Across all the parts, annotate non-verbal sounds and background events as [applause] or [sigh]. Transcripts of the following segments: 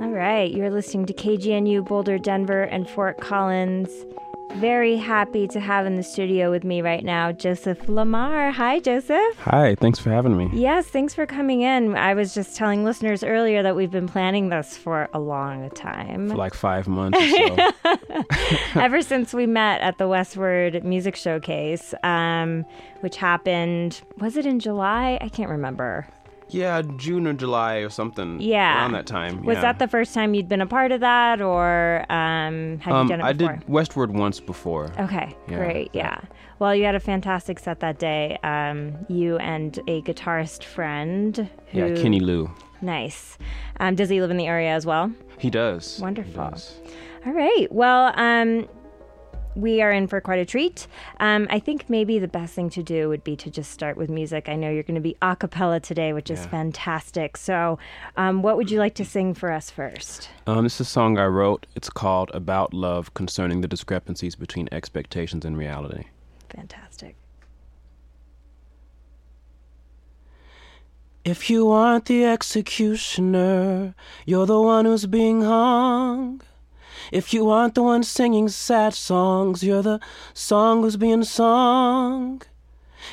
All right, you're listening to KGNU Boulder, Denver, and Fort Collins. Very happy to have in the studio with me right now Joseph Lamar. Hi, Joseph. Hi, thanks for having me. Yes, thanks for coming in. I was just telling listeners earlier that we've been planning this for a long time. For like five months or so. [laughs] [laughs] Ever since we met at the Westword Music Showcase, um, which happened, was it in July? I can't remember. Yeah, June or July or something. Yeah. Around that time. Was yeah. that the first time you'd been a part of that, or um, had um, you done it I before? did Westword once before. Okay, Yeah. great. Yeah. Well, you had a fantastic set that day. Um, you and a guitarist friend. Who, Yeah, Kenny Lou. Nice. Um, does he live in the area as well? He does. He Wonderful. does. All right. Well, um, we are in for quite a treat. Um, I think maybe the best thing to do would be to just start with music. I know you're going to be a cappella today, which is fantastic. So, um, what would you like to sing for us first? Um, this is a song I wrote. It's called About Love Concerning the Discrepancies Between Expectations and Reality. Fantastic. If you aren't the executioner, you're the one who's being hung. If you aren't the one singing sad songs, you're the song who's being sung.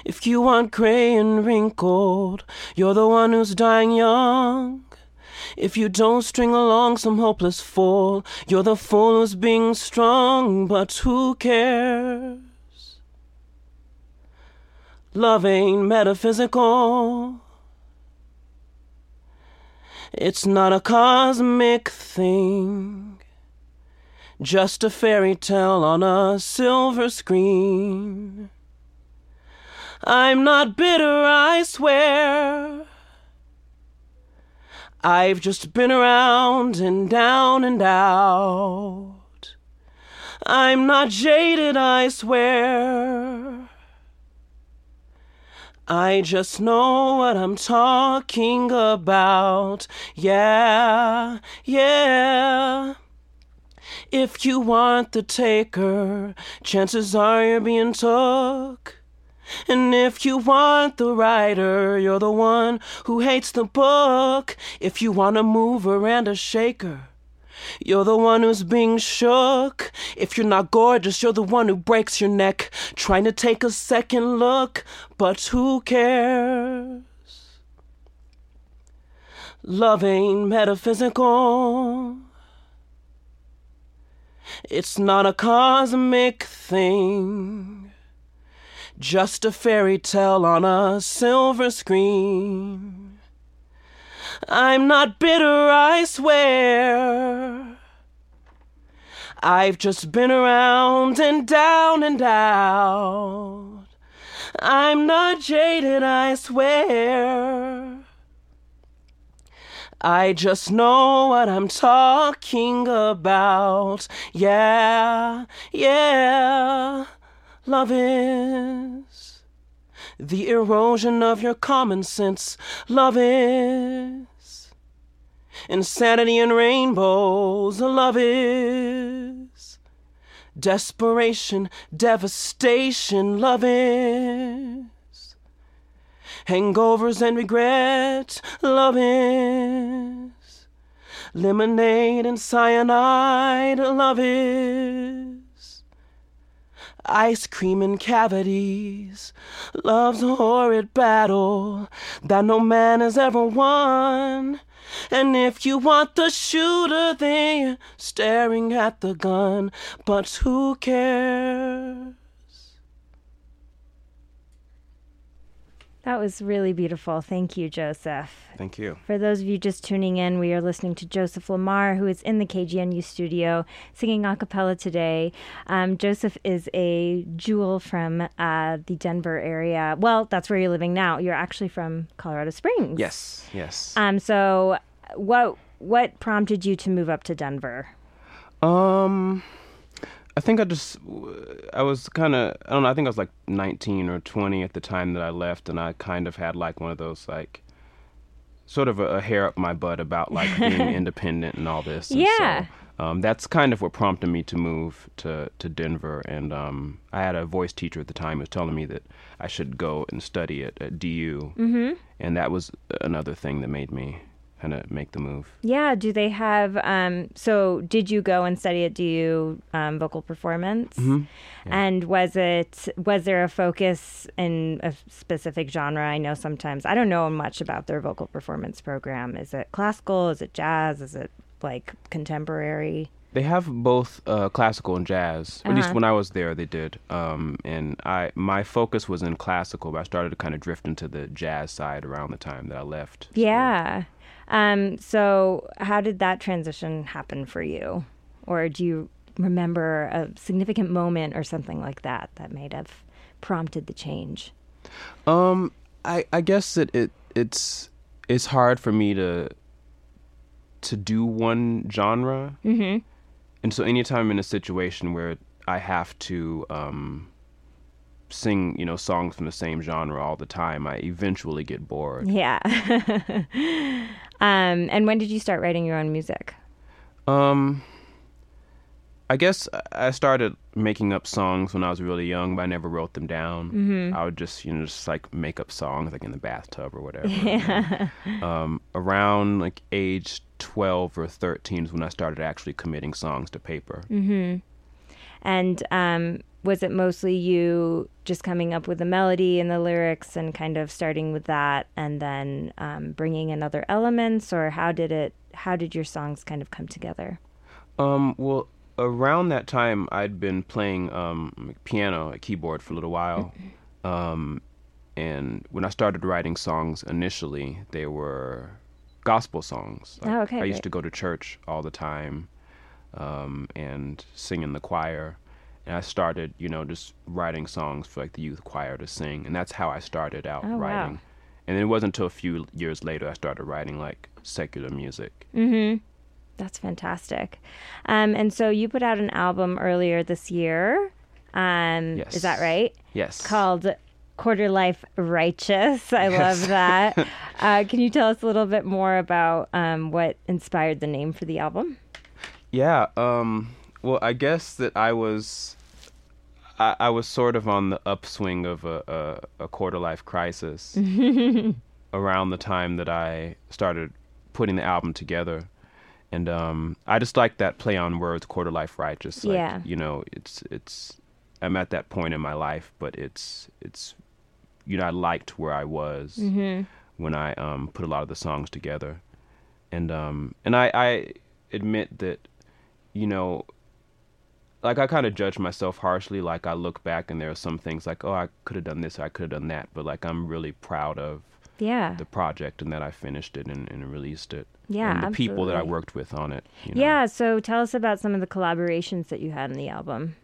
If you aren't gray and wrinkled, you're the one who's dying young. If you don't string along some hopeless fool, you're the fool who's being strung. But who cares? Love ain't metaphysical. It's not a cosmic thing, just a fairy tale on a silver screen. I'm not bitter, I swear. I've just been around and down and out. I'm not jaded, I swear. I just know what I'm talking about. Yeah, yeah. If you aren't the taker, chances are you're being took. And if you want the writer, you're the one who hates the book. If you want a mover and a shaker, you're the one who's being shook. If you're not gorgeous, you're the one who breaks your neck trying to take a second look. But who cares? Love ain't metaphysical. It's not a cosmic thing, just a fairy tale on a silver screen. I'm not bitter, I swear. I've just been around and down and out. I'm not jaded, I swear. I just know what I'm talking about. Yeah, yeah. Love is the erosion of your common sense. Love is insanity and rainbows. Love is desperation, devastation. Love is hangovers and regret. Love is lemonade and cyanide. Love is ice cream and cavities. Love's a horrid battle that no man has ever won. And if you want the shooter, then staring at the gun. But who cares? That was really beautiful. Thank you, Joseph. Thank you. For those of you just tuning in, we are listening to Joseph Lamar, who is in the KGNU studio singing a cappella today. Um, Joseph is a jewel from uh, the Denver area. Well, that's where you're living now. You're actually from Colorado Springs. Yes, yes. Um. So, what what prompted you to move up to Denver? Um, I think I just I was kind of I don't know. I think I was like 19 or 20 at the time that I left, and I kind of had like one of those like sort of a, a hair up my butt about like being [laughs] independent and all this. And Yeah. So, um, that's kind of what prompted me to move to to Denver, and um, I had a voice teacher at the time who was telling me that I should go and study at, at DU, mm-hmm. and that was another thing that made me kind of make the move. Yeah. Do they have? Um, so, did you go and study at DU um, vocal performance? Mm-hmm. And was it was there a focus in a specific genre? I know sometimes I don't know much about their vocal performance program. Is it classical? Is it jazz? Is it like contemporary? They have both uh, classical and jazz. At least Uh-huh. when I was there, they did. Um, and I my focus was in classical, but I started to kind of drift into the jazz side around the time that I left. Yeah. Um, so, how did that transition happen for you? Or do you remember a significant moment or something like that that might have prompted the change? Um, I I guess that it it's it's hard for me to to do one genre, Mm-hmm. and so anytime I'm in a situation where I have to um sing, you know, songs from the same genre all the time, I eventually get bored. Yeah. [laughs] um, and when did you start writing your own music? Um, I guess I started making up songs when I was really young, but I never wrote them down. Mm-hmm. I would just, you know, just like make up songs like in the bathtub or whatever. Yeah. [laughs] um, around like age 12 or 13 is when I started actually committing songs to paper. Mm-hmm. And um, was it mostly you just coming up with the melody and the lyrics and kind of starting with that, and then um, bringing in other elements, or how did it? How did your songs kind of come together? Um, well, around that time, I'd been playing um, piano, a keyboard for a little while. Um, and when I started writing songs initially, they were gospel songs. Oh, okay, I great. used to go to church all the time um, and sing in the choir. And I started, you know, just writing songs for like the youth choir to sing. And that's how I started out Oh, wow. writing. And it wasn't until a few years later I started writing like secular music. Mm-hmm. That's fantastic. Um, and so you put out an album earlier this year. Um, Is that right? Yes. Called Quarter Life Righteous. I love that. [laughs] uh, can you tell us a little bit more about um, what inspired the name for the album? Yeah. Um, well, I guess that I was, I, I was sort of on the upswing of a, a, a quarter life crisis [laughs] around the time that I started putting the album together. And um, I just like that play on words, quarter life righteous. Like, Yeah. You know, it's it's. I'm at that point in my life, but it's it's, you know, I liked where I was when I um, put a lot of the songs together, and um, and I, I admit that, you know, like I kind of judge myself harshly. Like I look back and there are some things like, oh, I could have done this, or I could have done that, but like I'm really proud of Yeah. the project and that I finished it and, and released it. Yeah, and the people that I worked with on it. You know? Yeah. So tell us about some of the collaborations that you had in the album.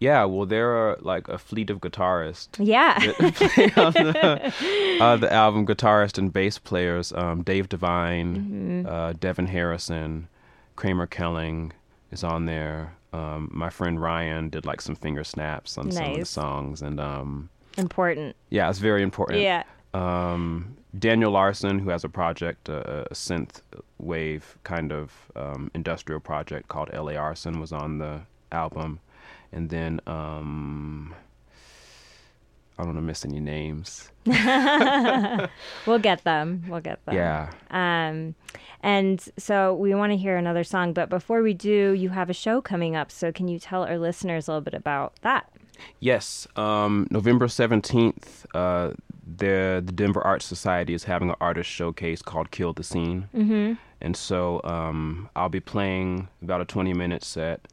Yeah, well, there are like a fleet of guitarists Yeah. that play on the, uh, the album. Guitarist and bass players: um, Dave Devine, Mm-hmm. uh, Devin Harrison, Kramer Kelling is on there. Um, my friend Ryan did like some finger snaps on some of the songs, and um, Important. yeah, it's very important. Yeah. Um, Daniel Larson, who has a project, uh, a synth wave kind of um, industrial project called L.A. Arson, was on the album, and then um, I don't want to miss any names. [laughs] We'll get them. We'll get them. Yeah, Um, and so we want to hear another song, but before we do, you have a show coming up. So can you tell our listeners a little bit about that? yes. Um, November seventeenth, uh, the the Denver Arts Society is having an artist showcase called "Kill the Scene." Mm-hmm. And so um, I'll be playing about a 20 minute set.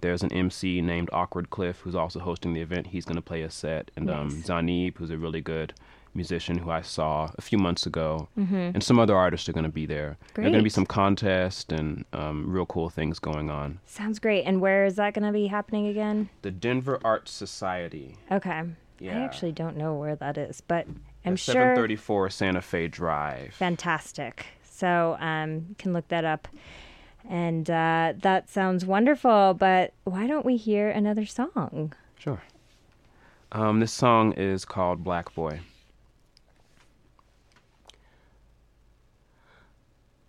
There's an MC named Awkward Cliff who's also hosting the event. He's going to play a set. And um, Zanib, who's a really good musician who I saw a few months ago. Mm-hmm. And some other artists are going to be there. There are going to be some contests and um, real cool things going on. Sounds great. And where is that going to be happening again? The Denver Arts Society. Okay. I actually don't know where that is, but I'm at sure 734 Santa Fe Drive. fantastic. So um, you can look that up. And uh, that sounds wonderful, but why don't we hear another song? Sure. Um, this song is called Black Boy.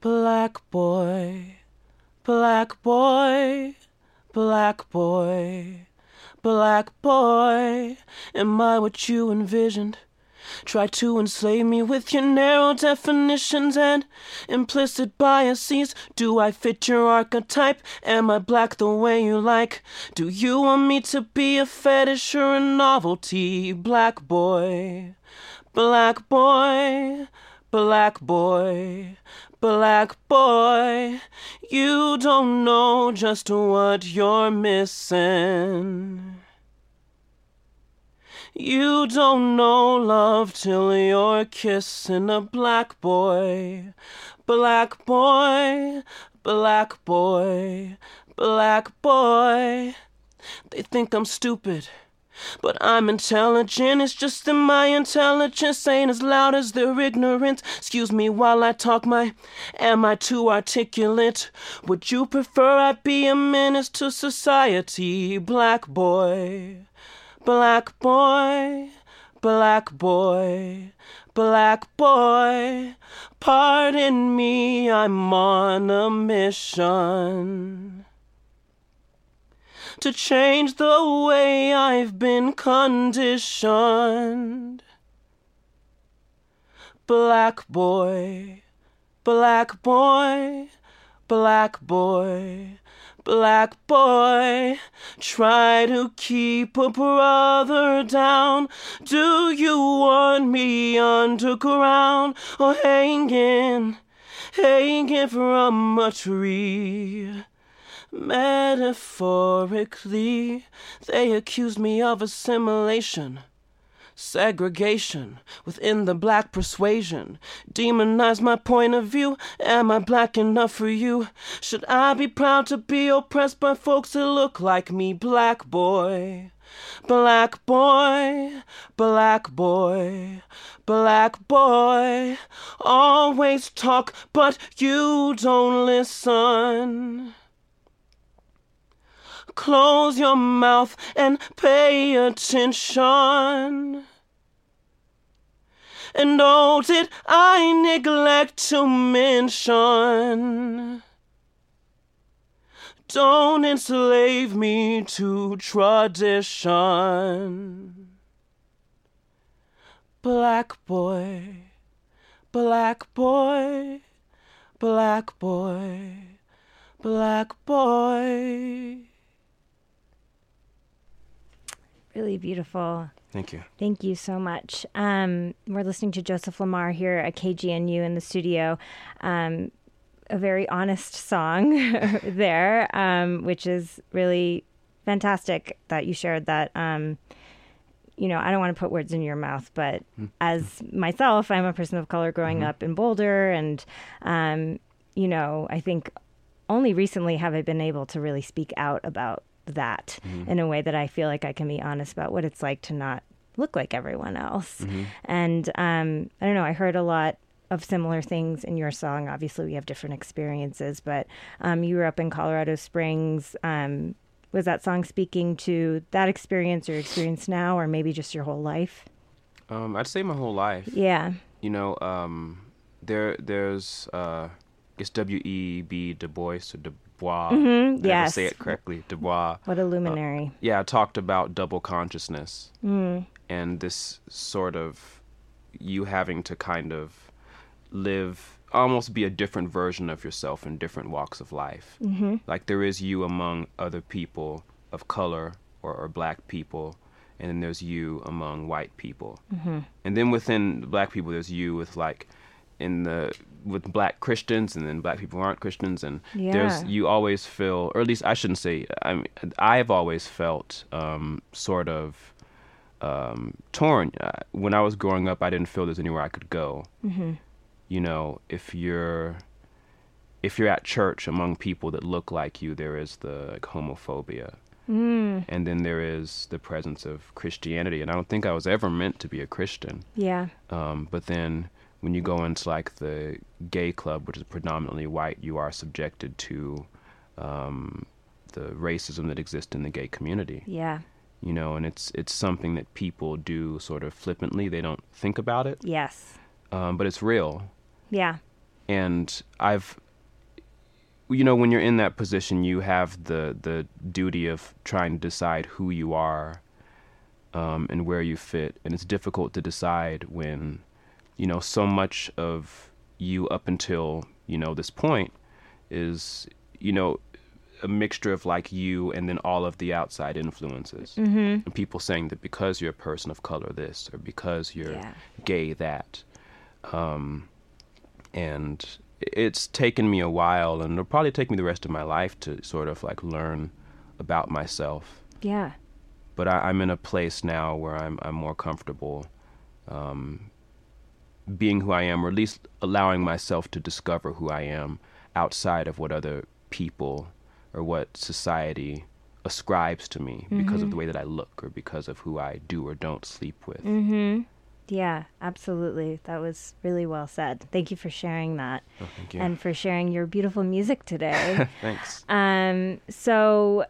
Black boy, black boy, black boy, black boy. Am I what you envisioned? Try to enslave me with your narrow definitions and implicit biases. Do I fit your archetype? Am I black the way you like? Do you want me to be a fetish or a novelty? Black boy, black boy, black boy, black boy. You don't know just what you're missing. You don't know love till you're kissing a black boy, black boy, black boy, black boy. They think I'm stupid. But I'm intelligent, it's just that my intelligence ain't as loud as their ignorance. Excuse me while I talk my. Am I too articulate? Would you prefer I be a menace to society, black boy? Black boy, black boy, black boy. Pardon me, I'm on a mission to change the way I've been conditioned. Black boy, black boy, black boy, black boy, try to keep a brother down. Do you want me underground or hanging, hanging from a tree? Metaphorically, they accuse me of assimilation, segregation within the black persuasion. Demonize my point of view. Am I black enough for you? Should I be proud to be oppressed by folks that look like me? Black boy. Black boy, black boy, black boy, always talk, but you don't listen. Close your mouth and pay attention. And oh, did I neglect to mention? Don't enslave me to tradition. Black boy, black boy, black boy, black boy. Really beautiful. Thank you. Thank you so much. Um, we're listening to Joseph Lamar here at KGNU in the studio. Um, a very honest song [laughs] there, um, which is really fantastic that you shared that. Um, you know, I don't want to put words in your mouth, but mm. as myself, I'm a person of color growing mm-hmm. up in Boulder, and um, you know, I think only recently have I been able to really speak out about that mm-hmm. in a way that I feel like I can be honest about what it's like to not look like everyone else. Mm-hmm. And um, I don't know, I heard a lot of similar things in your song. Obviously, we have different experiences, but um, you were up in Colorado Springs. Um, was that song speaking to that experience or experience now, or maybe just your whole life? Um, I'd say my whole life. Yeah. You know, um, there there's uh, I guess W E B Du Bois Du Bois. Mm-hmm. Yes. say it correctly. Du Bois. What a luminary. Uh, yeah, talked about double consciousness mm. and this sort of you having to kind of live almost be a different version of yourself in different walks of life. Mm-hmm. Like there is you among other people of color or, or black people, and then there's you among white people. Mm-hmm. And then within black people, there's you with like in the with black Christians and then black people who aren't Christians and yeah. there's you always feel or at least I shouldn't say I mean I've always felt um, sort of um, torn uh, when I was growing up I didn't feel there's anywhere I could go mm-hmm. you know if you're if you're at church among people that look like you there is the like, homophobia mm. and then there is the presence of Christianity and I don't think I was ever meant to be a Christian yeah um, but then when you go into like the gay club, which is predominantly white, you are subjected to um, the racism that exists in the gay community. Yeah. You know, and it's it's something that people do sort of flippantly. They don't think about it. Yes. Um, but it's real. Yeah. And I've, you know, when you're in that position, you have the the duty of trying to decide who you are um, and where you fit. And it's difficult to decide when, you know, so much of you up until, you know, this point is, you know, a mixture of like you and then all of the outside influences. Mm-hmm. And people saying that because you're a person of color, this, or because you're Yeah. gay, that. Um, and it's taken me a while, and it'll probably take me the rest of my life to sort of like learn about myself. Yeah. But I, I'm in a place now where I'm I'm more comfortable um, being who I am, or at least allowing myself to discover who I am outside of what other people or what society ascribes to me because of the way that I look or because of who I do or don't sleep with. Mm-hmm. Yeah, absolutely. That was really well said. Thank you for sharing that Oh, thank you. and for sharing your beautiful music today. [laughs] Thanks. um, so,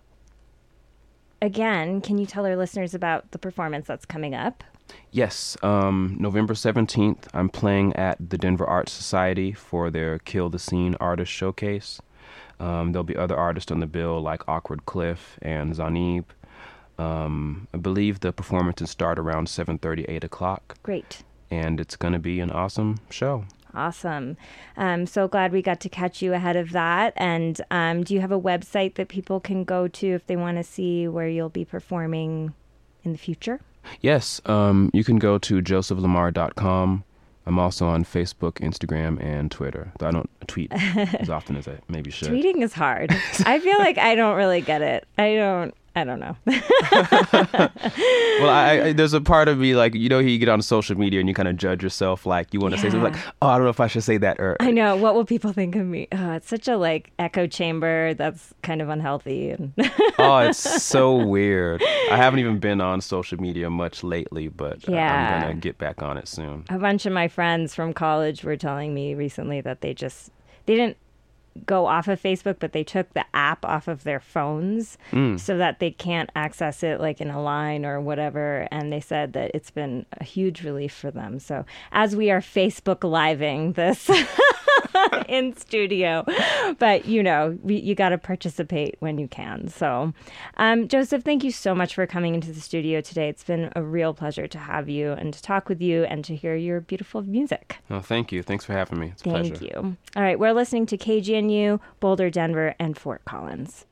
again, can you tell our listeners about the performance that's coming up? Yes, um, November 17th, I'm playing at the Denver Art Society for their Kill the Scene Artist Showcase. Um, there'll be other artists on the bill like Awkward Cliff and Zanib. Um, I believe the performances start around 7.30, 8 o'clock, Great. and it's going to be an awesome show. Awesome. I'm so glad we got to catch you ahead of that. And um, do you have a website that people can go to if they want to see where you'll be performing in the future? Yes, um, you can go to josephlamar.com. I'm also on Facebook, Instagram, and Twitter. Though I don't tweet as [laughs] often as I maybe should. Tweeting is hard. [laughs] I feel like I don't really get it. I don't. I don't know. [laughs] well, I, I, [laughs] there's a part of me like you know, you get on social media and you kind of judge yourself. Like you want to say something like, "Oh, I don't know if I should say that," or I know. What will people think of me? Oh, it's such a like echo chamber that's kind of unhealthy. And [laughs] "Oh, it's so weird." I haven't even been on social media much lately, but Yeah. I'm gonna get back on it soon. a bunch of my friends from college were telling me recently that they just they didn't go off of Facebook, but they took the app off of their phones hmm. so that they can't access it like in a line or whatever. And they said that it's been a huge relief for them. So as we are Facebook living this [laughs] [laughs] in studio, but you know, we, you got to participate when you can. So, um, Joseph, thank you so much for coming into the studio today. It's been a real pleasure to have you and to talk with you and to hear your beautiful music. Oh, thank you. Thanks for having me. It's a pleasure. Thank pleasure. you. All right, we're listening to KGNU, Boulder, Denver, and Fort Collins.